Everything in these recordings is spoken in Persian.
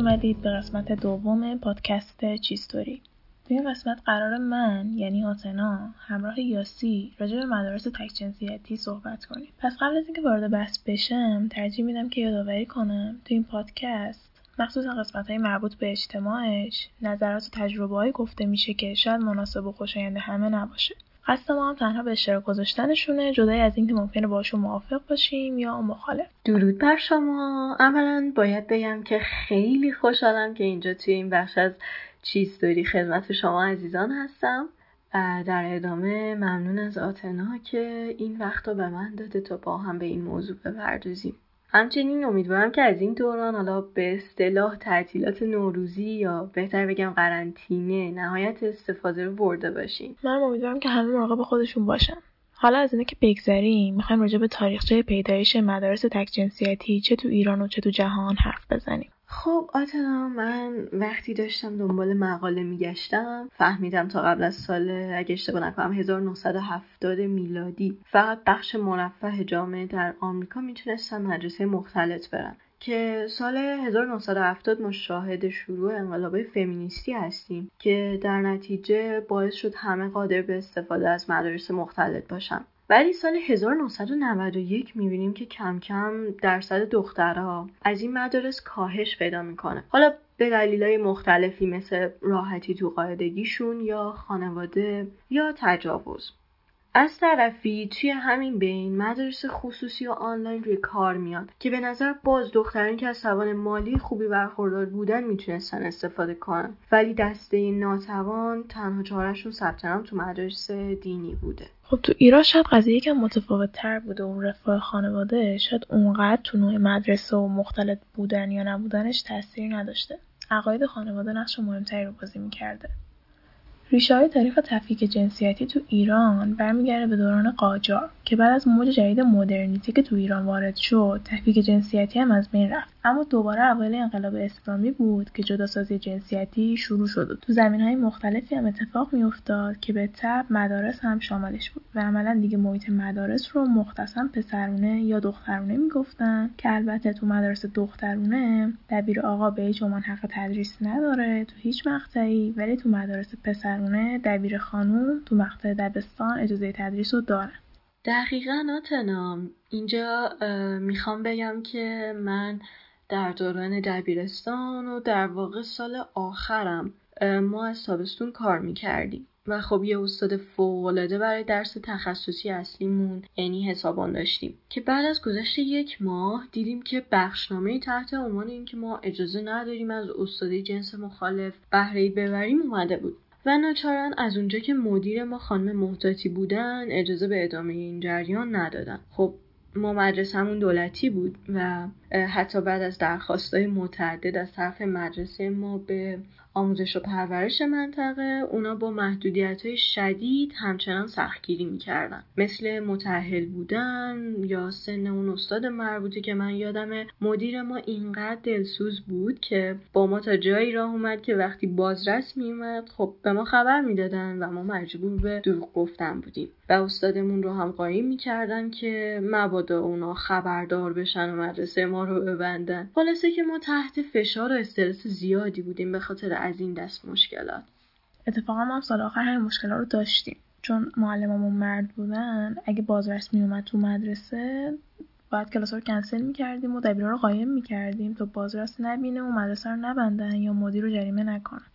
اومدید به قسمت دوم پادکست چیستوری. تو این قسمت قرار من یعنی آتنا همراه یاسی راجع به مدارس تکجنسیتی صحبت کنیم. پس قبل از اینکه وارد بحث بشم ترجیح میدم که یادآوری کنم تو این پادکست مخصوصا قسمت های مربوط به اجتماعش نظرات و تجربه های گفته میشه که شاید مناسب و خوشایند همه نباشه. قصد ما هم تنها به اشتراک گذاشتنشونه جدای از اینکه ممکنه باشون موافق باشیم یا مخالف. درود بر شما. اولا باید بگم که خیلی خوشحالم که اینجا توی این بخش از چیز داری. خدمت شما عزیزان هستم. در ادامه ممنون از آتنا که این وقت رو به من داده تا با هم به این موضوع بپردازیم. همچنین امیدوارم که از این دوران حالا به اصطلاح تعطیلات نوروزی یا بهتر بگم قرنطینه نهایت استفاده رو برده باشین من امیدوارم که همه مراقب خودشون باشن. حالا از اینه که بگذریم می‌خوایم راجع به تاریخچه پیدایش مدارس تکجنسیتی چه تو ایران و چه تو جهان حرف بزنیم. خب آتنا من وقتی داشتم دنبال مقاله میگشتم فهمیدم تا قبل از سال اگه اشتباه نکنم 1970 میلادی فقط بخش مرفه جامعه در آمریکا می‌تونستن مدرسه مختلط برن که سال 1970 ما شاهد شروع انقلاب فمینیستی هستیم که در نتیجه باعث شد همه قادر به استفاده از مدارس مختلط باشن. ولی سال 1991 می‌بینیم که کم کم درصد دخترها از این مدارس کاهش پیدا می‌کنه. حالا به دلیلای مختلفی مثل راحتی تو قاعدگیشون یا خانواده یا تجاوز. از طرفی توی همین بین مدارس خصوصی و آنلاین روی کار میاد که به نظر باز دخترانی که از توان مالی خوبی برخوردار بودن می‌تونستن استفاده کنن. ولی دسته ناتوان تنها چهارشون ثبت تو مدارس دینی بوده. خب تو ایران شاید قضیه یکم متفاوت تر بوده. اون رفاه خانواده شاید اونقدر تو نوع مدرسه و مختلط بودن یا نبودنش تاثیر نداشته. عقاید خانواده نقش مهمتری رو بازی می‌کرده. ریشه های تاریخ تفکیک جنسیتی تو ایران برمیگرده به دوران قاجار. که بعد از موج جدید مدرنیتی که تو ایران وارد شد تفکیک جنسیتی هم از بین رفت. اما دوباره اول انقلاب اسلامی بود که جداسازی جنسیتی شروع شد تو زمین های مختلفی هم اتفاق میافتاد که به تب مدارس هم شاملش بود. و عملا دیگه محیط مدارس رو مختصا پسرونه یا دخترونه می‌گفتن که البته تو مدارس دخترونه دبیر آقا به هیچ عنوان حق تدریس نداره تو هیچ مقطعی ولی تو مدارس پسرونه دبیر خانوم تو مقطع دبستان اجازه تدریس رو دارن. دقیقا آتنام اینجا می‌خوام بگم که من در دوران دبیرستان و در واقع سال آخرم ما از تابستون کار می‌کردیم و خب یه استاد فوقالعاده برای درس تخصصی اصلیمون یعنی حسابان داشتیم که بعد از گذشت یک ماه دیدیم که بخشنامه تحت عنوان اینکه ما اجازه نداریم از استادی جنس مخالف بهره ببریم اومده بود. و ناچارن از اونجا که مدیر ما خانم محتاطی بودن اجازه به ادامه این جریان ندادن. خب ما مدرسهمون دولتی بود و حتی بعد از درخواستای متعدد از طرف مدرسه ما به آموزش و پرورش منطقه اونا با محدودیت های شدید همچنان سختگیری می‌کردن. مثل متحل بودن یا سن اون استاد مربوطه که من یادم مدیر ما اینقدر دلسوز بود که با ما تا جایی راه اومد که وقتی بازرس میومد خب به ما خبر می‌دادن و ما مجبور به دروغ گفتن بودیم. و استادمون رو هم قایم می‌کردن که مبادا اونا خبردار بشن و مدرسه ما رو ببندن. خلاصه که ما تحت فشار و استرس زیادی بودیم به خاطر از این دست مشکلات. اتفاقا ما هم سال آخر همین مشکلات رو داشتیم. چون معلممون مرد بودن اگه بازرس میومد تو مدرسه باید کلاس رو کنسل می‌کردیم و دبیرا رو قایم می‌کردیم تا بازرس نبینه و مدرسه رو نبندن یا مدیر رو جریمه نکنن.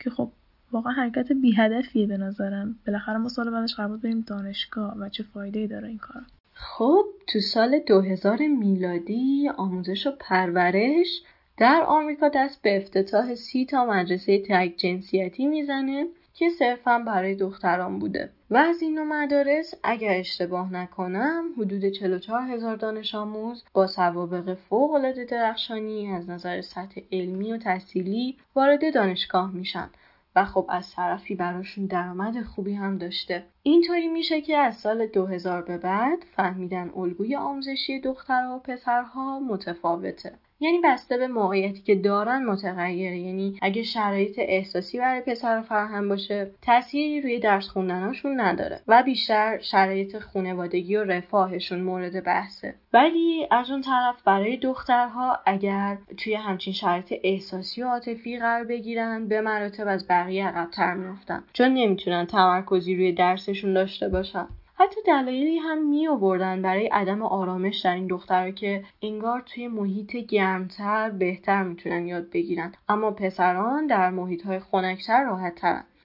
که خب واقعا حرکت بی هدفیه به نظرم. بالاخره ما سال بعدش قرار بریم دانشگاه و چه فایده ای داره این کار خب تو سال 2000 میلادی آموزش و پرورش در آمریکا دست به افتتاح سی تا مدرسه تک جنسیتی می‌زنه که صرفا برای دختران بوده. و از این نوع مدارس اگر اشتباه نکنم حدود 44 هزار دانش آموز با سوابق فوق العاده درخشانی از نظر سطح علمی و تحصیلی وارد دانشگاه میشن. و خب از طرفی براشون درآمد خوبی هم داشته. اینطوری میشه که از سال 2000 به بعد فهمیدن الگوی آموزشی دخترها و پسرها متفاوته. یعنی بسته به موقعیتی که دارن متغیره. یعنی اگه شرایط احساسی برای پسر فراهم باشه تأثیری روی درس خوندناشون نداره و بیشتر شرایط خونوادگی و رفاهشون مورد بحثه. ولی از اون طرف برای دخترها اگر توی همچین شرایط احساسی و عاطفی قرار بگیرن به مراتب از بقیه عقبتر میفتن چون نمی‌تونن تمرکزی روی درسشون داشته باشن. حتی دلایلی هم می آوردن برای عدم آرامش در این دخترها که انگار توی محیط گرمتر بهتر می‌تونن یاد بگیرن. اما پسران در محیط های خنکتر راحت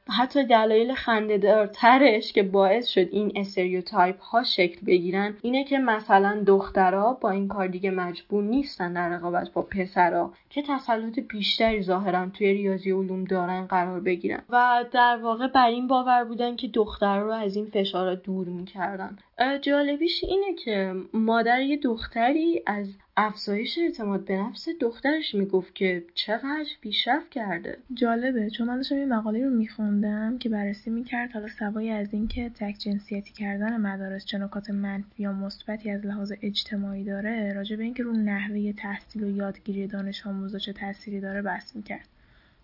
حتی دلایل خندهدارترش که باعث شد این استریوتایپ ها شکل بگیرن اینه که مثلا دخترها با این کار دیگه مجبور نیستن در رقابت با پسرها که تسلط بیشتری ظاهرا توی ریاضی علوم دارن قرار بگیرن. و در واقع بر این باور بودن که دخترها رو از این فشارها دور می‌کردن. جالبیش اینه که مادر یه دختری از افزایش اعتماد به نفس دخترش می‌گفت که چقدر پیشرفت کرده. جالبه چون من داشتم یه مقاله رو میخوندم که بررسی می‌کرد حالا سوای از اینکه تک جنسیتی کردن مدارس چه نکات منفی یا مثبتی از لحاظ اجتماعی داره راجع به اینکه رو نحوه تحصیل و یادگیری دانش آموزا چه تأثیری داره بحث می‌کرد.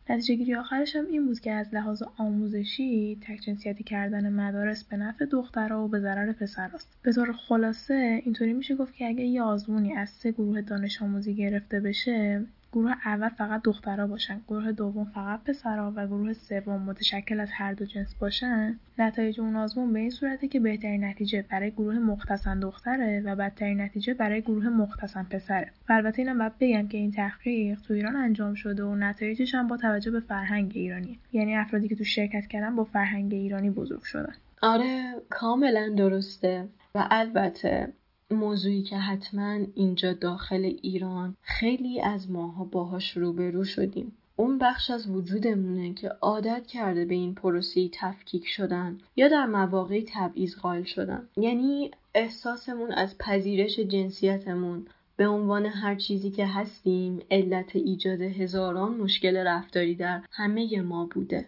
نتیجه گیری آخرش هم این بود که از لحاظ آموزشی تکجنسیتی کردن مدارس به نفع دخترها و به ضرر پسراست. به طور خلاصه اینطوری میشه گفت که اگه یه آزمونی از سه گروه دانش آموزی گرفته بشه گروه اول فقط دخترها باشن. گروه دوم فقط پسرها و گروه سوم متشکل از هر دو جنس باشن. نتایج اون آزمون به این صورته که بهترین نتیجه برای گروه مختصن دختره و بدترین نتیجه برای گروه مختصن پسره. و البته اینم باید بگم که این تحقیق تو ایران انجام شده و نتایجش هم با توجه به فرهنگ ایرانی یعنی افرادی که تو شرکت کردن با فرهنگ ایرانی بزرگ شدن. آره کاملا درسته. و البته موضوعی که حتما اینجا داخل ایران خیلی از ماها باهاش روبرو شدیم. اون بخش از وجودمونه که عادت کرده به این پروسی تفکیک شدن یا در مواقعی تبعیض قائل شدن. یعنی احساسمون از پذیرش جنسیتمون به عنوان هر چیزی که هستیم علت ایجاد هزاران مشکل رفتاری در همه ما بوده.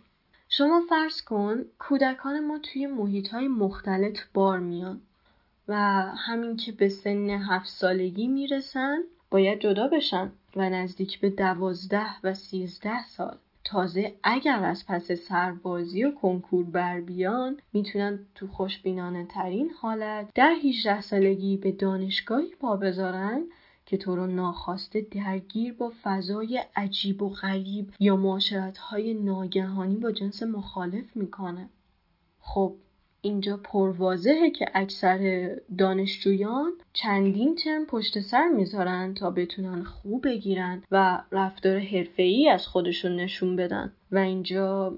شما فرض کن کودکان ما توی محیط های مختلف بار میان. و همین که به سن هفت سالگی می‌رسن باید جدا بشن و نزدیک به دوازده و سیزده سال. تازه اگر از پس سربازی و کنکور بر بیان می‌تونن تو خوشبینانه ترین حالت در 18 سالگی به دانشگاهی پا بذارن که تو رو ناخواسته درگیر با فضای عجیب و غریب یا معاشرت های ناگهانی با جنس مخالف می‌کنه. خب اینجا پروازهه که اکثر دانشجویان چندین ترم پشت سر می‌ذارن تا بتونن خوب بگیرن و رفتار حرفه‌ای از خودشون نشون بدن. و اینجا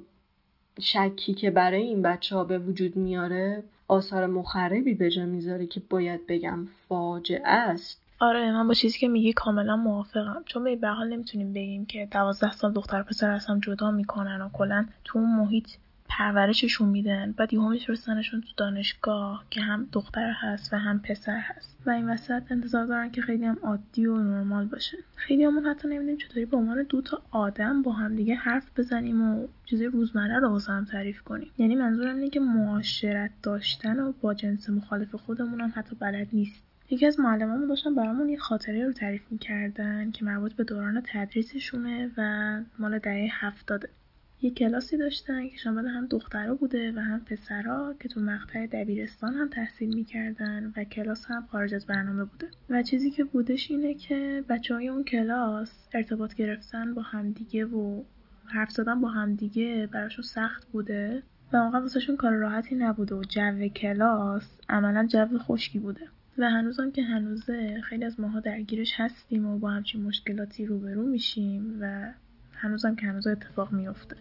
شکی که برای این بچه ها به وجود میاره آثار مخربی به جا می‌ذاره که باید بگم فاجعه است. آره من با چیزی که میگی کاملا موافقم. چون به حال نمی‌تونیم بگیم که دوازده سال دختر پسر از جدا می‌کنن و کلا تو اون محیط پرورششون میدن. بعد یهو میفرستنشون تو دانشگاه که هم دختر هست و هم پسر هست. و این وسط انتظار دارن که خیلی هم عادی و نرمال باشه خیلی همون حتی نمی‌دونیم چطوری به عنوان دو تا آدم با هم دیگه حرف بزنیم و چیزای روزمره رو واسه هم تعریف کنیم. یعنی منظورم اینه که معاشرت داشتن و با جنس مخالف خودمون هم حتی بلد نیست. یکی از معلمامون داشتن برامون یه خاطره رو تعریف می‌کردن که مربوط به دوران تدریسشونه و مال دهه هفتاده. یه کلاسی داشتن که شامل هم دخترها بوده و هم پسرها که تو مقطع دبیرستان هم تحصیل می‌کردن و کلاس هم خارج از برنامه بوده. و چیزی که بودش اینه که بچه های اون کلاس ارتباط گرفتن با همدیگه و حرف زدن با همدیگه براشون سخت بوده و اونقدر واسهشون کار راحتی نبوده و جو کلاس عملا جو خشکی بوده. و هنوزم که هنوزه خیلی از ماها درگیرش هستیم و با همچین مشکلاتی روبرو میشیم و هنوزم که هنوز اتفاق میفته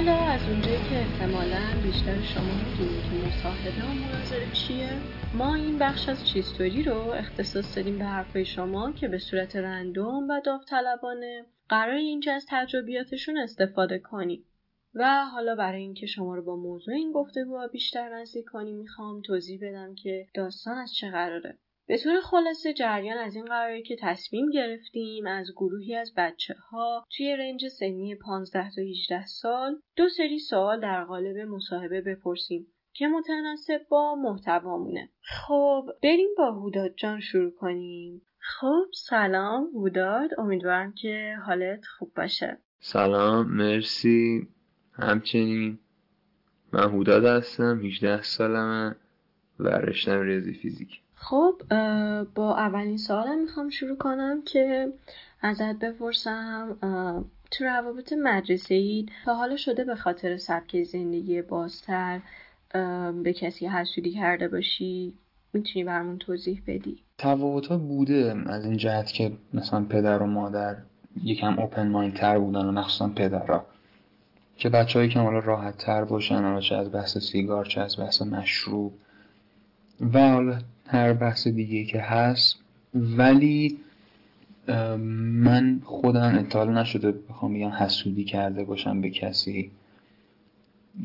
حالا از اونجایی که احتمالا بیشتر شما می‌دونید که مصاحبه و مناظره چیه ما این بخش از چیستوری رو اختصاص دادیم به حرفای شما که به صورت رندوم و داوطلبانه قرار اینجا از تجربیاتشون استفاده کنیم. و حالا برای اینکه شما رو با موضوع این گفتگوها بیشتر نزدیک کنیم می‌خوام توضیح بدم که داستان از چه قراره. به طور خلاصه جریان از این قراره که تصمیم گرفتیم از گروهی از بچه ها توی رنج سنی 15 تا 18 سال دو سری سوال در قالب مصاحبه بپرسیم که متناسب با محتوامونه. خب بریم با هوداد جان شروع کنیم. خب سلام هوداد. امیدوارم که حالت خوب باشه. سلام مرسی. همچنین من هوداد هستم 18 سالمه و رشتم ریاضی فیزیک. خب با اولین سوالم می‌خوام شروع کنم که ازت بپرسم تو روابط مدرسه ای تا حالا شده به خاطر سبک زندگی بازتر به کسی حسودی کرده باشی؟ می‌تونی برمون توضیح بدی؟ تفاوت ها بوده از این جهت که مثلا پدر و مادر یکم اوپن مایند تر بودن و مخصوصا پدرها. که بچه هایی که حالا راحت تر باشن چه از بحث سیگار چه از بحث مشروب و حالا هر بحث دیگه که هست ولی من خودم اطلاع نشده بخوام بگم حسودی کرده باشم به کسی.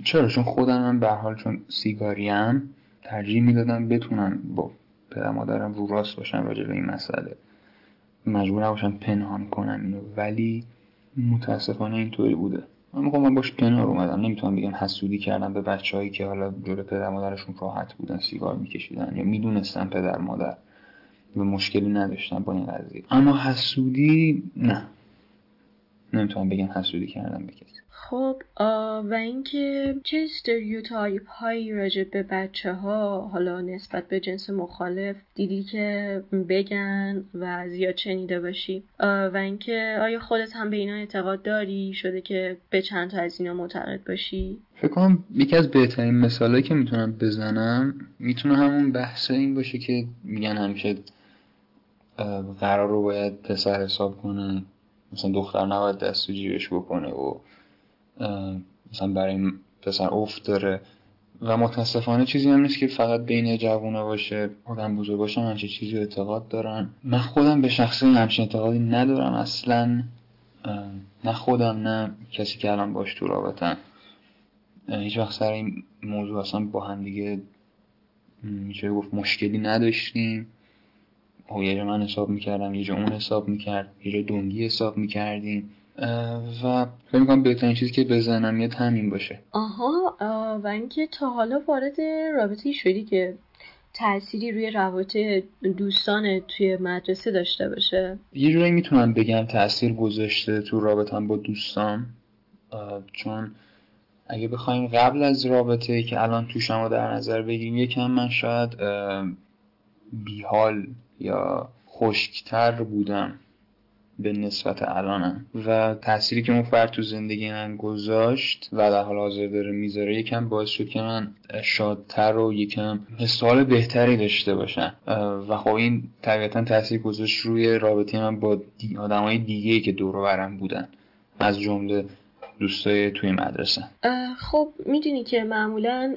چرا؟ چون خودم من به حال چون سیگاریم ترجیح می‌دادم بتونم با پدر مادرم رو راست باشم راجع به این مسئله. مجبور نباشم پنهان کنم اینو. ولی متاسفانه اینطوری بوده. من خب من باش کنار اومدم. نمی‌تونم بگم حسودی کردم به بچههایی که حالا جلو پدر مادرشون راحت بودن سیگار میکشیدن یا می‌دونستن پدر مادر. و مشکلی نداشتن با این قضیه. اما حسودی نه. نمی‌تونم بگم حسودی کردم به کسی. خب و اینکه چه استریوتایپ هایی راجع به بچه ها حالا نسبت به جنس مخالف دیدی که بگن و زیاد شنیده باشی؟ و اینکه آیا خودت هم به اینا اعتقاد داری؟ شده که به چند تا از اینا معتقد باشی؟ فکر کنم یکی از بهترین مثالهایی که می‌تونم بزنم می‌تونه همون بحث این باشه که میگن همیشه قرار رو باید پسر حساب کنه مثلا دختر نباید دست و جیبش بکنه و مثلا برای پسر افت داره و متاسفانه چیزی هم نیست که فقط بین جوونه باشه آدم بزرگ باشن همچه چیزی اعتقاد دارن. من خودم به شخصی همچین اعتقادی ندارم اصلا. نه خودم نه کسی که الان باش تو رابطن هیچ وقت سر این موضوع اصلا با هم دیگه میشه گفت مشکلی نداشتیم. و یه من حساب می‌کردم یه جا اون حساب می‌کرد یه جا دونگی حساب می‌کردیم. و فکر می‌کنم بهترین چیزی که بزنم میاد همین باشه. آها و اینکه تا حالا وارد رابطه شدی که تأثیری روی روابط دوستان توی مدرسه داشته باشه؟ یه جورایی می‌تونم بگم تاثیر گذاشته تو رابطم با دوستان. چون اگه بخوایم قبل از رابطه که الان تو شما در نظر بگیریم یکم من شاید بیحال یا خشکتر بودم به نسبت الانم. و تأثیری که اون فرد تو زندگی من گذاشت و در حال حاضر داره می‌ذاره یکم باعث شد که من شادتر و یکم حسال بهتری داشته باشم. و خب این طبیعتا تاثیر گذاشت روی رابطه من با آدمای دیگه که دور برم بودن. از جمله دوستای توی مدرسه. خب می‌دونی که معمولا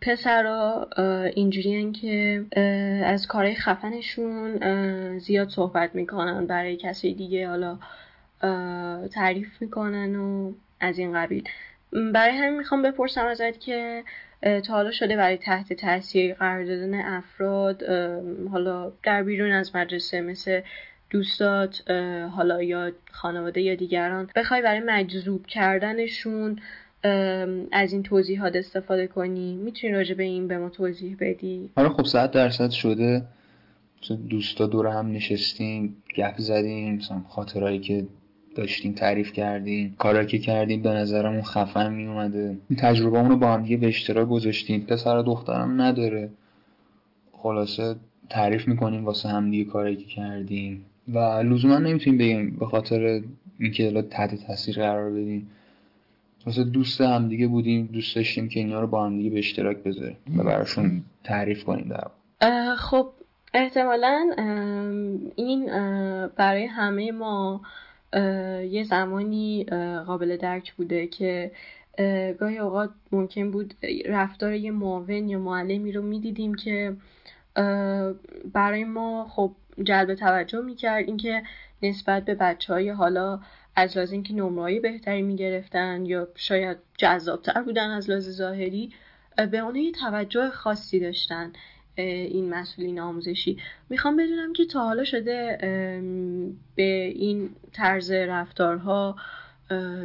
پسرا اینجوریان که از کارهای خفنشون زیاد صحبت می‌کنن برای کسی دیگه حالا تعریف می‌کنن و از این قبیل. برای همین می‌خوام بپرسم ازت که تا حالا شده برای تحت تاثیر قرار دادن افراد حالا در بیرون از مدرسه مثل دوستات حالا یا خانواده یا دیگران بخوای برای مجذوب کردنشون از این توضیحات استفاده کنی؟ می‌تونی راجع به این به ما توضیح بدی؟ آره خب صد درصد شده. دوستا دور هم نشستیم گپ زدیم مثلا خاطرهایی که داشتیم تعریف کردیم کارایی که کردیم به نظرمون خفن می اومده تجربه رو با هم دیگه به اشتراک گذاشتیم. پسر و دخترم نداره. خلاصه تعریف می‌کنیم واسه همدیگه کارایی که کردیم. و لزوما نمی‌تونیم بگیم به خاطر اینکه تحت تاثیر قرار بدیم. واسه دوست هم دیگه بودیم دوست داشتیم که اینا رو با هم دیگه به اشتراک بذاریم و براشون تعریف کنیم در خب احتمالا این برای همه ما یه زمانی قابل درک بوده که گاهی اوقات ممکن بود رفتار یه معاون یا معلمی رو می‌دیدیم که برای ما خب جلب توجه می‌کرد. اینکه نسبت به بچه های حالا از لحاظ اینکه نمرههای بهتری می‌گرفتن یا شاید جذابتر بودن از لحاظ ظاهری به اون یه توجه خاصی داشتن این مسئولین آموزشی. می‌خوام بدونم که تا حالا شده به این طرز رفتارها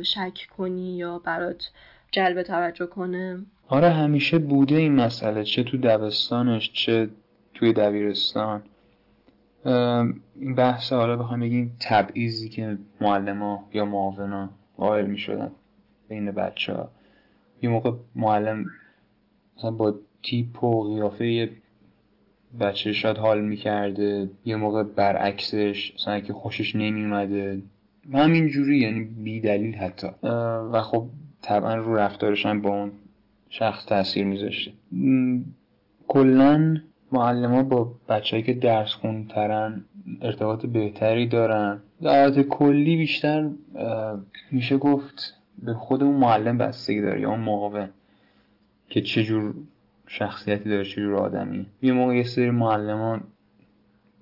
شک کنی یا برات جلب توجه کنه؟ آره همیشه بوده این مسئله چه تو دبستانش چه توی دبیرستان. این بحث حالا بخوام بگیم تبعیضی که معلم یا معاونا قائل می شدن بین بچه ها یه موقع معلم مثلا با تیپ و قیافه بچه شاید حال می‌کرده یه موقع برعکسش مثلا که خوشش نمیومده همین جوری یعنی بی دلیل حتی. و خب طبعا رو رفتارش هم با اون شخص تاثیر میذاشته. کلا ها با بچههایی که درس خونترن ارتباط بهتری دارن. در کلی بیشتر میشه گفت به خود اون معلم بستگی داره یا اون معاون که چجور شخصیتی داره چجور آدمی. یه موقع یه سری معلمان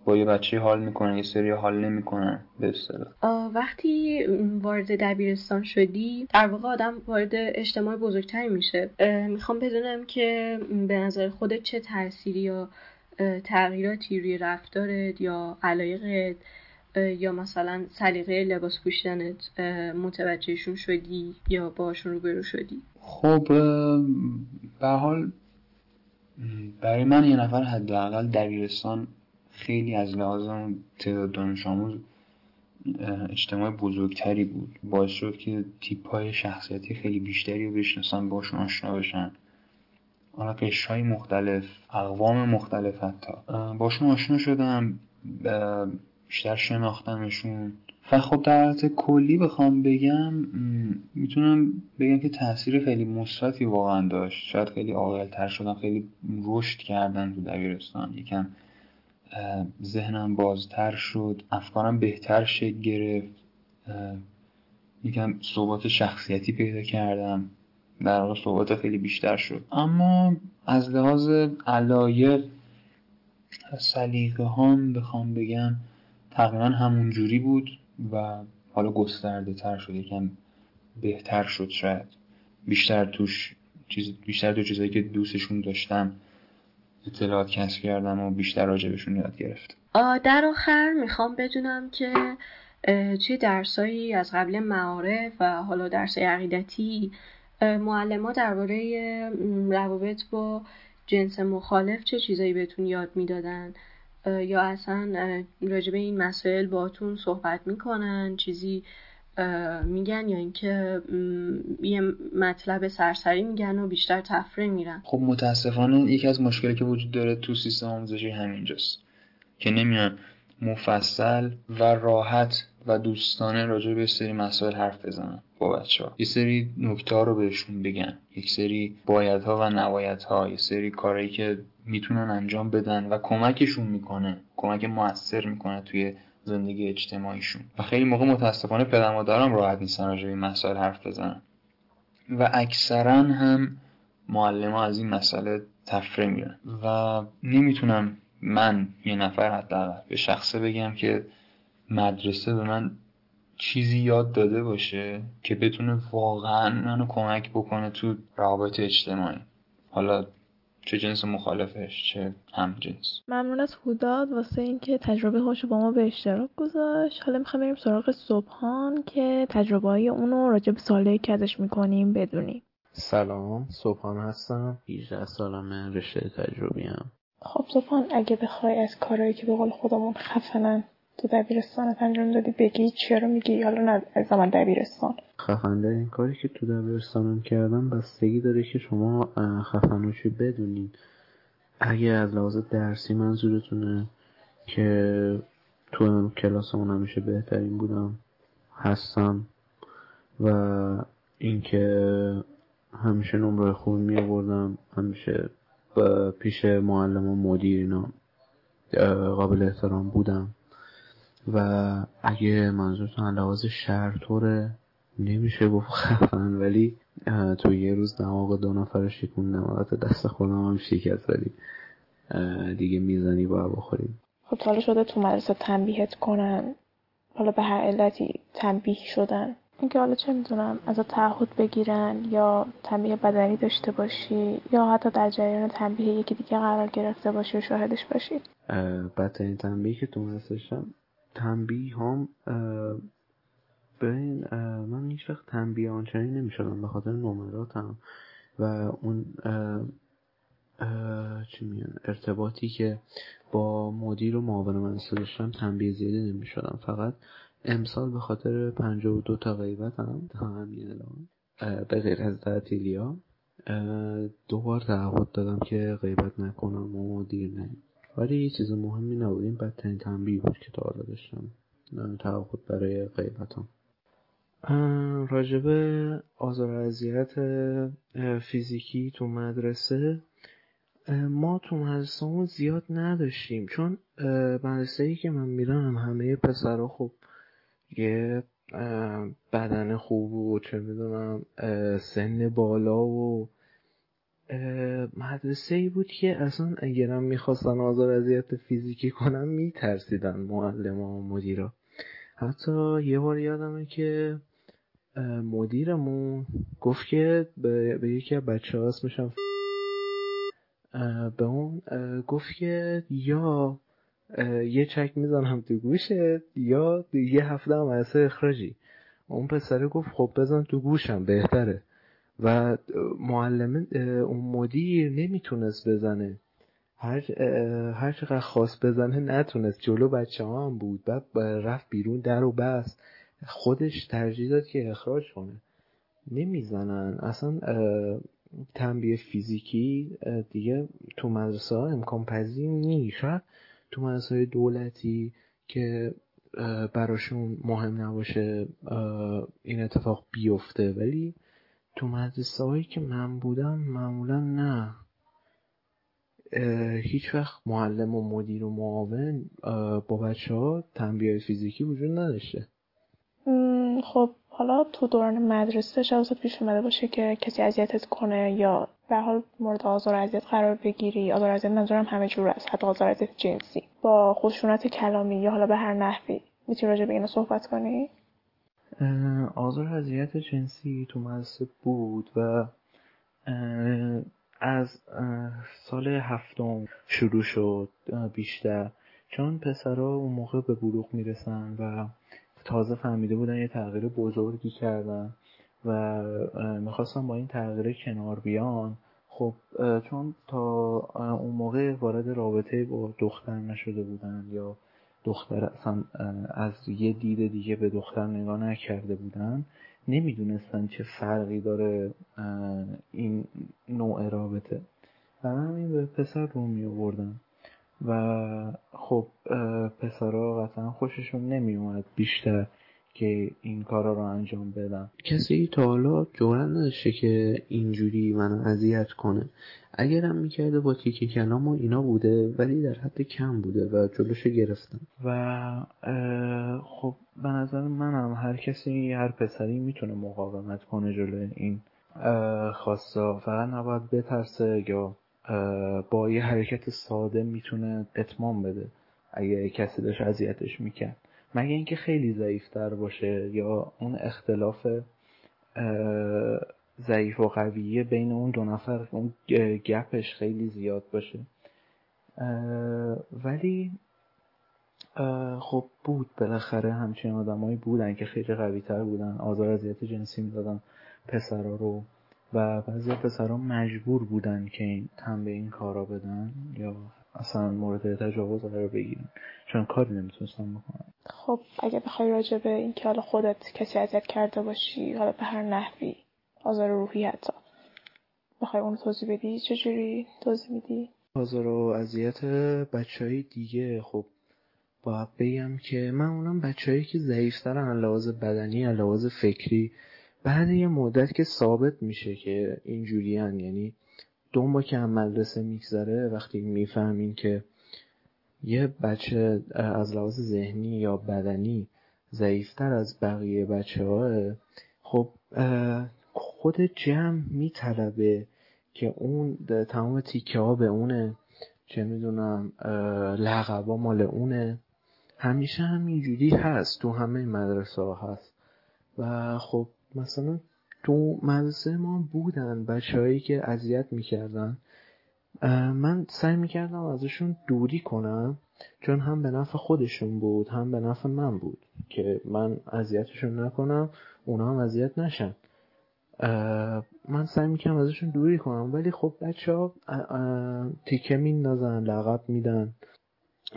با یه بچه حال می‌کنن یه سری حال نمی‌کنن به اصطلاح. وقتی وارد دبیرستان شدی در واقع آدم وارد اجتماع بزرگتری میشه. می‌خوام بدونم که به نظر خودت چه تأثیری یا تغییراتی روی رفتارت یا علایقت یا مثلا سلیقه لباس پوشیدنت متوجهشون شدی یا باشون روبرو شدی؟ خب به حال برای من یه نفر حداقل دبیرستان خیلی از لحاظ تعداد دانش آموز اجتماع بزرگتری بود. باعث شد که تیپ های شخصیتی خیلی بیشتری رو بشناسن باشون آشنا بشن. حالا قش های مختلف اقوام مختلف حتی باشون آشنا شدم بیشتر شناختمشون و خب در حالت کلی بخوام بگم می‌تونم بگم که تاثیر خیلی مثبتی واقعا داشت. شاید خیلی عاقلتر شدم خیلی رشد کردن تو دبیرستان. یکم ذهنم بازتر شد. افکارم بهتر شکل گرفت. یکم صحبت شخصیتی پیدا کردم. در واقع صحبت خیلی بیشتر شد. اما از لحاظ علایق سلیقه هم بخوام بگم تقریبا همون جوری بود و حالا گسترده تر شد. یکم بهتر شد شاید. بیشتر توش چیز بیشتر تو چیزایی که دوستشون داشتم اطلاعات کسب کردم و بیشتر راجبشون یاد گرفت در آخر می‌خوام بدونم که چه درسایی از قبل معارف و حالا درس عقیدتی معلم ها درباره روابط با جنس مخالف چه چیزایی بهتون یاد می‌دادن؟ یا اصلا راجبه این مسائل باتون صحبت می‌کنن؟ چیزی میگن یا اینکه یه مطلب سرسری میگن و بیشتر تفره میرن. خب متاسفانه یکی از مشکلی که وجود داره تو سیستم آموزشی همینجاست که نمیان مفصل و راحت و دوستانه راجع به سری مسائل حرف بزنن با بچه ها یه سری نکته رو بهشون بگن. یک سری بایدها و نبایدها. یه سری کارهایی که می‌تونن انجام بدن و کمکشون می‌کنه. کمک موثر می‌کنه توی زندگی اجتماعیشون. و خیلی موقع متاسفانه پدر مادرم راحت نیستن راجع به مسائل حرف بزنن. و اکثرا هم معلم از این مسئله تفره میرن و نمی‌تونم من یه نفر حداقل به شخصه بگم که مدرسه به من چیزی یاد داده باشه که بتونه واقعا منو کمک بکنه تو روابط اجتماعی. حالا چه جنس مخالفش چه هم جنس. ممنون از هوداد. واسه اینکه تجربه هاشو با ما به اشتراک گذاشت. حالا می‌خوام بریم سراغ صبحان که تجربه های اونو راجع به که ازش می‌کنیم بدونیم. سلام صبحان هستم. 18 سالمه رشته تجربی هم. خب صبحان اگه بخوای از کارهایی که به قول خودمون خفنن تو دبیرستان انجام دادی بگی چرا میگی؟ حالا نه از زمان دبیرستان. خفنده این کاری که تو دبیرستانم کردم بستگی داره که شما خفنوشی بدونین. اگه از لحاظ درسی منظورتونه که تو کلاسمون همیشه بهترین بودم هستم و اینکه همیشه نمره خوبی می آوردم همیشه پیش معلم و مدیر اینا قابل احترام بودم. و اگه منظورتون لحاظ شهرطوره نمیشه گفت خفن ولی تو یه روز دماغ دو نفر شکوندم البته دست خودم هم شکست ولی دیگه می‌زنی باید بخوریم خب حالا شده تو مدرسه تنبیهت کنن. حالا به هر علتی تنبیه شدن. اینکه حالا چه می‌دونم از تعهد بگیرن یا تنبیه بدنی داشته باشی یا حتی در جریان تنبیه یکی دیگه قرار گرفته باشی و شاهدش باشی. بدترین تنبیه که تو مدرسه تنبیه هم ببین من هیچ وقت تنبیه آنچنانی نمی‌شدم به خاطر نمراتم و اون چی ارتباطی که با مدیر و معاون مدرسه داشتم تنبیه زیادی نمی‌شدم. فقط امسال به خاطر و دو تا غیبتم تا همین الان به غیر از تعطیلیا دو بار تعهد دادم که غیبت نکنم و دیر نیم ولی یه چیز مهمی نبود این بدترین تنبیه بود که تا حالا داشتم. تعهد برای غیبتم. راجب آزار اذیت فیزیکی تو مدرسه ما تو مدرسه زیاد نداشتیم. چون مدرسه ای که من میرم همه پسرها خب یه بدن خوب و چه می‌دونم سن بالا و مدرسه ای بود که اصلا اگرم می‌خواستن آزار اذیت فیزیکی کنم میترسیدن معلم و مدیرا حتی یه بار یادمه که مدیرمون گفت که به, یکی از بچه ها اسمشم به اون گفت که یا یه چک می‌زنم تو گوشت یا یه هفته هم اخراجی. اون پسره گفت خب بزن تو گوشم بهتره. و معلم اون مدیر نمی‌تونست بزنه. هر, هر چقدر خواست بزنه نتونست. جلو بچه ها هم بود. بعد رفت بیرون در و بست. خودش ترجیح داد که اخراج کنه. نمی‌زنن. اصلا تنبیه فیزیکی دیگه تو مدرسه ها امکان پذیر نیست. تو مدرسه های دولتی که براشون مهم نباشه این اتفاق بیفته. ولی تو مدرسه هایی که من بودم معمولا نه. هیچ وقت معلم و مدیر و معاون با بچه ها تنبیه فیزیکی وجود نداشته. خب حالا تو دوران مدرسه شاید پیش اومده باشه که کسی اذیتت کنه یا به حال مورد آزار اذیت قرار بگیری. آزار اذیت منظورم همه جور است. حتی آزار اذیت جنسی. با خشونت کلامی یا حالا به هر نحوی می‌تونی راجع به اینو صحبت کنی؟ آزار اذیت جنسی تو مدرسه بود و از سال هفتم شروع شد بیشتر. چون پسرها اون موقع به بلوغ می‌رسن و تازه فهمیده بودن یه تغییر بزرگی کردن و می‌خواستم با این تغییر کنار بیان. خب چون تا اون موقع وارد رابطه با دختر نشده بودن یا دختر اصلا از یه دید دیگه به دختر نگاه نکرده بودن. نمی‌دونستن چه فرقی داره این نوع رابطه. و همین به پسر رو می آوردن و خب پسرها قطعا خوششون نمی اومد بیشتر که این کارا رو انجام بدم کسی تا حالا جورت نداشته که اینجوری منو اذیت کنه. اگرم می‌کرده با تیکه کلام و اینا بوده ولی در حد کم بوده و جلوشو گرفتم و خب به نظر منم هر کسی هر پسری می‌تونه مقاومت کنه جلو این خواستا. فقط نباید بترسه یا با یه حرکت ساده می‌تونه اتمام بده اگه کسی داشت اذیتش می‌کرد. مگه اینکه خیلی ضعیفتر باشه یا اون اختلاف ضعیف و قویه بین اون دو نفر اون گپش خیلی زیاد باشه. ولی خب بود بالاخره همچین آدمایی بودن که خیلی قوی تر بودن آزار اذیت جنسی می‌دادن پسرا رو و بعضی پسرا مجبور بودن که این تن به این کارا بدن یا اصلا مورد تجاوز قرار بگیرن. چون کاری نمی‌تونستن بکنن. خب اگه بخوای راجع به این که حالا خودت کسی اذیت کرده باشی حالا به هر نحوی آزار روحی حتی. بخوای اونو توضیح بدی؟ چجوری توضیح میدی؟ آزار و اذیت بچه های دیگه. خب باید بگم که من اونم بچههایی که ضعیفترن لحاظ بدنی لحاظ فکری بعد یه مدت که ثابت میشه که اینجوری هن. یعنی دو ماه که هم مدرسه میگذره وقتی می‌فهمین که یه بچه از لحاظ ذهنی یا بدنی ضعیفتر از بقیه بچه ها خب خود جمع میطلبه که اون تمام تیکه ها به اونه چه می‌دونم لقبا مال اونه. همیشه همینجوری هست تو همه مدرسه ها هست. و خب مثلا تو مدرسه ما بودن بچههایی که اذیت می‌کردن من سعی می‌کردم ازشون دوری کنم چون هم به نفع خودشون بود هم به نفع من بود که من اذیتشون نکنم اونا هم اذیت نشن. من سعی می‌کنم ازشون دوری کنم ولی خب بچه ها تیکه میندازن لقب میدن.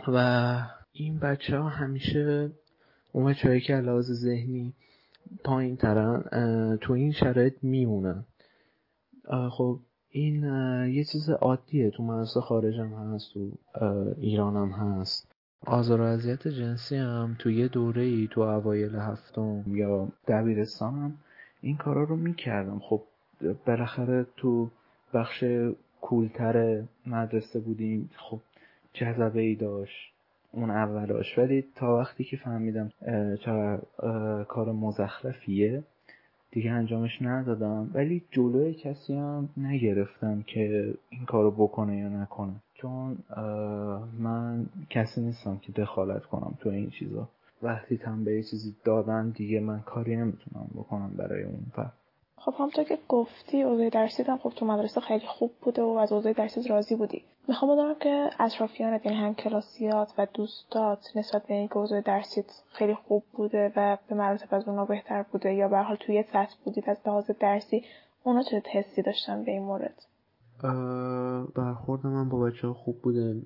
و این بچه ها همیشه اون بچه که لحاظ ذهنی پایین ترن تو این شرایط میمونن. خب این یه چیز عادیه تو مدرسه خارجم هست تو ایرانم هست. آزار و اذیت جنسی هم تو یه دوره ای تو اوایل هفتم یا دبیرستانم این کارا رو می‌کردم. خب بالاخره تو بخش کولتر مدرسه بودیم. خب جذبه ای داشت اون اولاش ولی تا وقتی که فهمیدم چقدر کار مزخرفیه دیگه انجامش ندادم. ولی جلوی کسی هم نگرفتم که این کارو بکنه یا نکنه. چون من کسی نیستم که دخالت کنم تو این چیزا. وقتی تم به یه چیزی دادن دیگه من کاری نمی‌تونم بکنم برای اون فرد خب همونطور که گفتی اوضاع درسی هم خب تو مدرسه خیلی خوب بوده و از اوضاع درسی راضی بودی. می‌خوام بدونم که اطرافیانت یعنی هم کلاسیات و دوستات نسبت به اینکه اوضاع درسیت خیلی خوب بوده و به مراتب از اونا بهتر بوده یا به حال توی سطح بودید از لحاظ درسی اونا چه حسی داشتن به این مورد؟ برخورد من با بچه ها خوب بوده.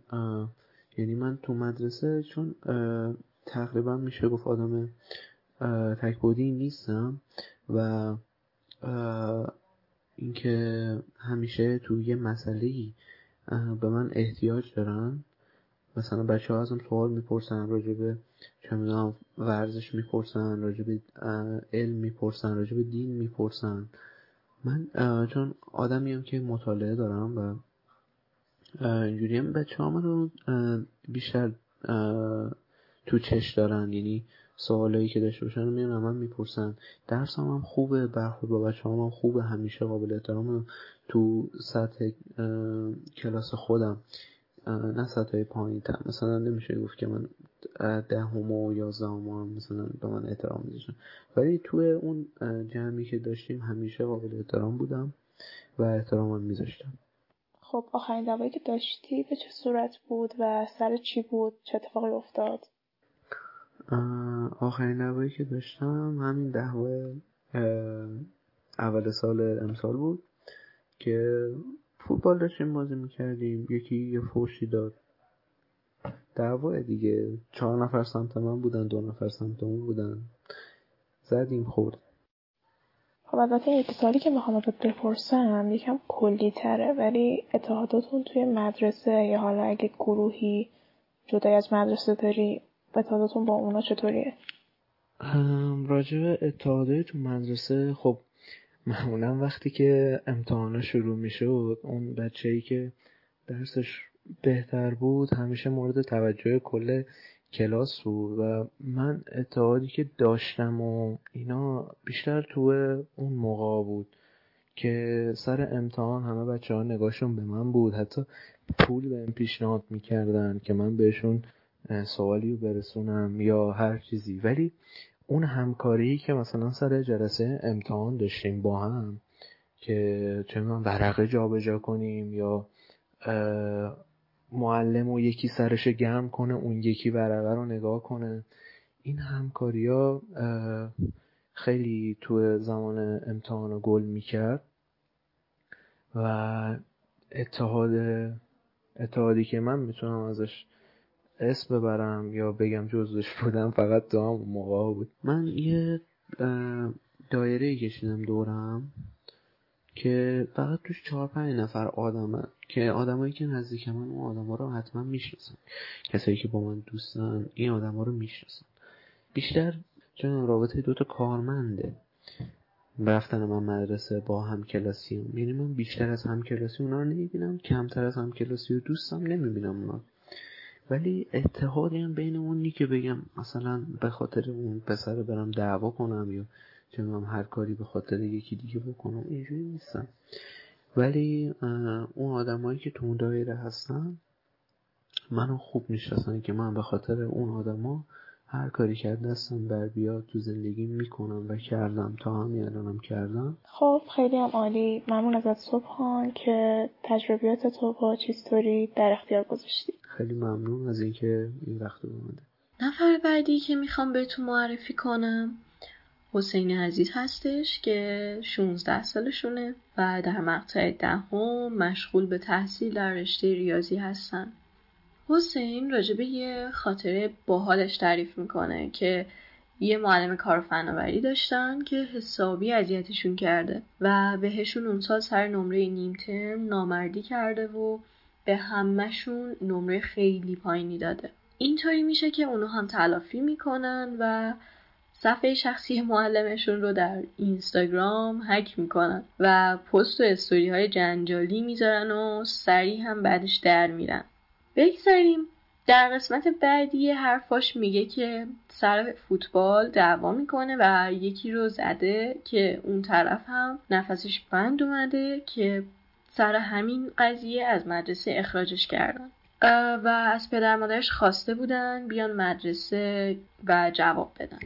یعنی من تو مدرسه چون تقریبا میشه گفت آدم تکبودی نیستم و اینکه همیشه تو یه مسئله به من احتیاج دارن. مثلا بچه ها ازم سوال می‌پرسن راجع به چه ورزش می‌پرسن راجع به علم می‌پرسن راجع به دین می‌پرسن. من چون آدمیم که مطالعه دارم و اینجوری هم بچه ها رو بیشتر تو چش دارن. یعنی سوالایی که داشته باشن میان من می‌پرسن. درس هم, خوبه برخورد با بچه هم, خوبه همیشه قابل احترام تو سطح کلاس خودم. نه سطح پایین تر. مثلا نمیشه گفت که من دهم و یازدهم هم مثلا به من احترام میذاشن ولی تو اون جمعی که داشتیم همیشه قابل احترام بودم و احترامم میذاشتم. خب آخرین دعوایی که داشتی به چه صورت بود و سر چی بود؟ چه اتفاقی افتاد؟ آخرین دعوایی که داشتم همین دعوای اول سال امسال بود که فوتبال داشتیم بازی می‌کردیم. یکی یه فوشی داد. دعوای دیگه. چهار نفر سمت من بودن دو نفر سمت اون بودن. زدیم خورد. خب البته یک سالی که می‌خوام ازت بپرسم یکم کلی تره ولی اتحاداتون توی مدرسه یا حالا اگه گروهی جدای از مدرسه داری اتحاداتون با اونا چطوریه؟ راجع به اتحاده تو مدرسه خب معمولا وقتی که امتحانا شروع می‌شد اون بچه ای که درسش بهتر بود همیشه مورد توجه کل کلاس بود و من اتحادی که داشتم و اینا بیشتر تو اون موقع بود که سر امتحان همه بچه ها نگاهشون به من بود. حتی پول بهم پیشنهاد می‌کردن که من بهشون سوالی رو برسونم یا هر چیزی. ولی اون همکاری که مثلا سر جلسه امتحان داشتیم با هم که چه ورقه جابجا کنیم یا معلم و یکی سرش گرم کنه اون یکی ورقه رو نگاه کنه این همکاری ها خیلی تو زمان امتحان رو گل می‌کرد و اتحاد اتحادی که من می‌تونم ازش اسم ببرم یا بگم جزش بودم فقط هم موقع بود. من یه دایره کشیدم دورم که فقط توش چهار پنج نفر آدمه که آدمایی که نزدیک من اون آدما رو حتما می‌شناسن. کسایی که با من دوستن این آدما رو می‌شناسن. بیشتر چون رابطه دوتا کارمنده. رفتن من مدرسه با هم کلاسی هم. یعنی من بیشتر از هم کلاسی اونا رو نمی‌بینم کمتر از هم کلاسی و دوستم نمی‌بینم اونا ولی اتحادی هم بین اونی که بگم مثلا به خاطر اون پسر برم دعوا کنم یا من هر کاری به خاطر یکی دیگه بکنم اینجوری نیستم. ولی اون آدمایی که تو اون دایره هستن منو خوب می‌شناسن که من به خاطر اون آدما هر کاری که دستم بر بیاد تو زندگی می‌کنم و کردم. تا همین الانم کردم. خب خیلی هم عالی. ممنون ازت صبحان که تجربیات تو با چیستوری در اختیار گذاشتی. خیلی ممنون از اینکه این وقت رو نفر بعدی که می‌خوام بهتون معرفی کنم. حسین عزیز هستش که 16 سالشونه و در مقطع دهم مشغول به تحصیل در رشته ریاضی هستن. حسین راجبه یه خاطره باحالش تعریف می‌کنه که یه معلم کار فناوری داشتن که حسابی اذیتشون کرده و بهشون اون سال سر نمره نیم ترم نامردی کرده و به همهشون نمره خیلی پایینی داده. اینطوری میشه که اونو هم تلافی می‌کنن و صفحه شخصی معلمشون رو در اینستاگرام هک می‌کنن و پست و استوری های جنجالی می‌ذارن و سریع هم بعدش در میرن. بگذاریم. در قسمت بعدی حرفاش میگه که سر فوتبال دعوا می‌کنه و یکی رو زده که اون طرف هم نفسش بند اومده که سر همین قضیه از مدرسه اخراجش کردن. و از پدر مادرش خواسته بودن بیان مدرسه و جواب بدن.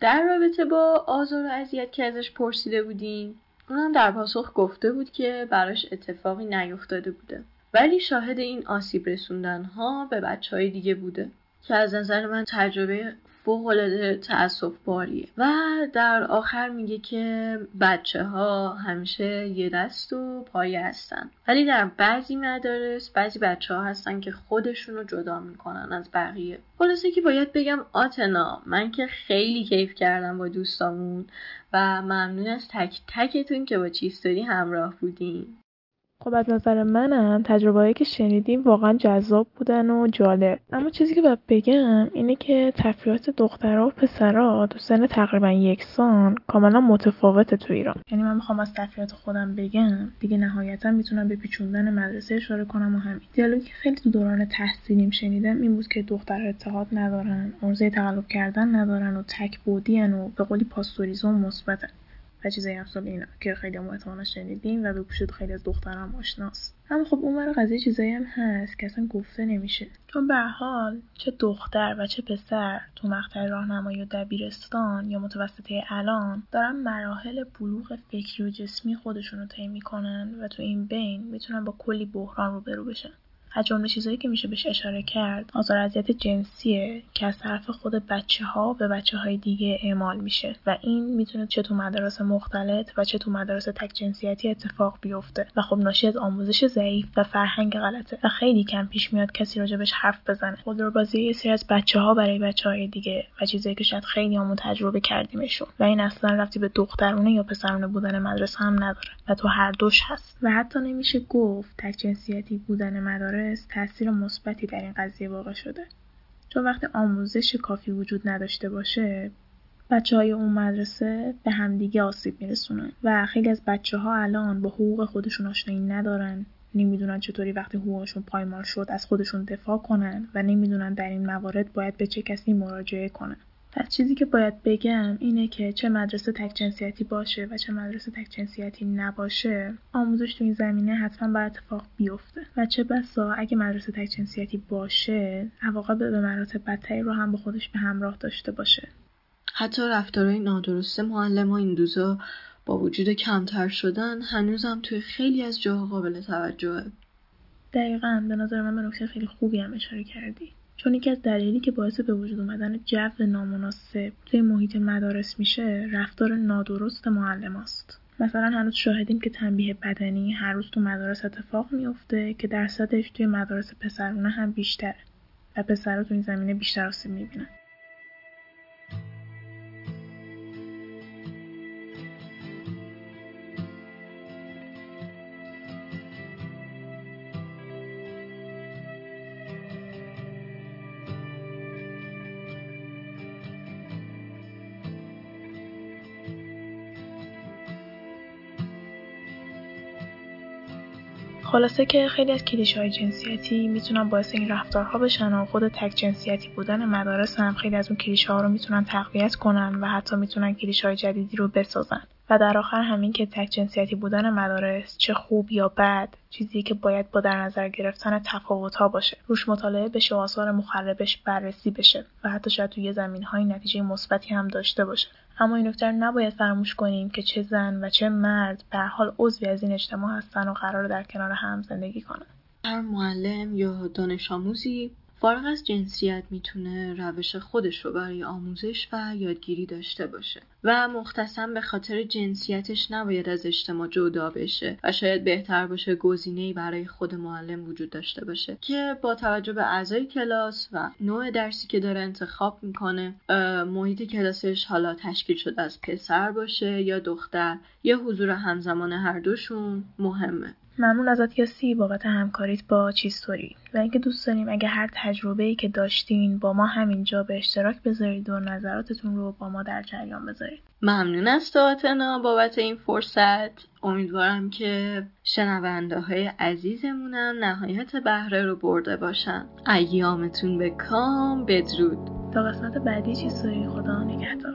در رابطه با آزار و اذیت که ازش پرسیده بودیم اونم در پاسخ گفته بود که براش اتفاقی نیفتاده بوده. ولی شاهد این آسیب رسوندن ها به بچه های دیگه بوده که از نظر من تجربه فوقالعاده تأصف باریه و در آخر میگه که بچه ها همیشه یه دست و پایه هستن. ولی در بعضی مدارس بعضی بچه ها هستن که خودشون رو جدا می‌کنن از بقیه. خلاصه که باید بگم آتنا من که خیلی کیف کردم با دوستامون و ممنون از تک تکتون که با چیستوری همراه بودین. خب از نظر منم تجربه‌ای که شنیدیم واقعا جذاب بودن و جالب. اما چیزی که باید بگم اینه که تفریحات دخترها و پسرها تو سن تقریبا یکسان کاملا متفاوته تو ایران. یعنی من می‌خوام از تفریحات خودم بگم دیگه نهایتا می‌تونم به پیچوندن مدرسه اشاره کنم و همین. دیالوگی که خیلی تو دوران تحصیلیم شنیدم این بود که دخترها اتحاد ندارن ارزه تقلب کردن ندارن و تک بودین و به قولی پاستوریزم مثبتن. و چیزای اینا که خیلی هم احتمالا شنیدیم و به خیلی از دخترم آشناست. اما خب اون قضیه چیزایی هم هست که اصلا گفته نمیشه. چون به حال چه دختر و چه پسر تو مقطع راهنمایی و دبیرستان یا متوسطه الان دارن مراحل بلوغ فکری و جسمی خودشون رو طی می‌کنن و تو این بین می‌تونن با کلی بحران روبرو بشن. از جمله چیزهایی که میشه بهش اشاره کرد آزار اذیت جنسیه که از طرف خود بچه ها به بچه های دیگه اعمال میشه و این می‌تونه چه تو مدارس مختلط و چه تو مدارس تک جنسیتی اتفاق بیفته. و خب ناشی از آموزش ضعیف و فرهنگ غلطه و خیلی کم پیش میاد کسی راجبش حرف بزنه. بازی یه سری از بچه ها برای بچه های دیگه و چیزایی که شاید خیلی همون تجربه کردیمشون. و این اصلا رفتی به دخترونه یا پسرونه بودن مدرسه هم نداره و تو هر دوش هست. و حتی نمیشه گفت تک جنسیتی بودن مدارس تاثیر مثبتی در این قضیه واقع شده. چون وقتی آموزش کافی وجود نداشته باشه بچه های اون مدرسه به همدیگه آسیب میرسونن و خیلی از بچه ها الان با حقوق خودشون آشنایی ندارن. نمی‌دونن چطوری وقتی حقوقشون پایمال شد از خودشون دفاع کنن و نمی‌دونن در این موارد باید به چه کسی مراجعه کنن. پس چیزی که باید بگم اینه که چه مدرسه تک جنسیتی باشه و چه مدرسه تک جنسیتی نباشه آموزش تو این زمینه حتما باید اتفاق بیفته. و چه بسا اگه مدرسه تک جنسیتی باشه عواقب به مراتب بدتری رو هم به خودش به همراه داشته باشه. حتی رفتارهای نادرست معلم این دوزا با وجود کمتر شدن هنوزم توی خیلی از جاها قابل توجهه. دقیقا به نظر من به نکته خیلی خوبی هم اشاره کردی. چون یکی از دلایلی که باعث به وجود اومدن جو نامناسب توی محیط مدارس میشه رفتار نادرست معلم است. مثلا هنوز شاهدیم که تنبیه بدنی هر روز تو مدارس اتفاق میفته که درصدش توی مدارس پسرونه هم بیشتره و پسرها تو این زمینه بیشتر آسیب می‌بینن خلاصه که خیلی از کلیش های جنسیتی می‌تونن باعث این رفتارها بشن و خود تک جنسیتی بودن مدارس هم خیلی از اون کلیش ها رو می‌تونن تقویت کنن و حتی می‌تونن کلیش های جدیدی رو بسازن. و در آخر همین که تک جنسیتی بودن مدارس چه خوب یا بد چیزی که باید با در نظر گرفتن تفاوت ها باشه. روش مطالعه بشه و آثار مخربش بررسی بشه و حتی شاید توی زمین های نتیجه مثبتی هم داشته باشه. اما این نکته نباید فراموش کنیم که چه زن و چه مرد به حال عضوی از این اجتماع هستن و قرار در کنار هم زندگی کنن. هر معلم یا دانش آموزی فارغ از جنسیت می‌تونه روش خودش رو برای آموزش و یادگیری داشته باشه و مختصم به خاطر جنسیتش نباید از اجتماع جدا بشه و شاید بهتر باشه گزینه‌ای برای خود معلم وجود داشته باشه که با توجه به اعضای کلاس و نوع درسی که داره انتخاب می‌کنه محیط کلاسش حالا تشکیل شده از پسر باشه یا دختر یا حضور همزمان هر دوشون مهمه. ممنون ازت یاسی بابت همکاریت با چیستوری و اینکه دوست داریم اگه هر تجربه ای که داشتین با ما همینجا به اشتراک بذارید و نظراتتون رو با ما در جریان بذارید. ممنون از تاتنا بابت این فرصت. امیدوارم که شنونده های عزیزمونم نهایت بهره رو برده باشن. ایامتون به کام بدرود. تا قسمت بعدی چیستوری خدا نگهدار.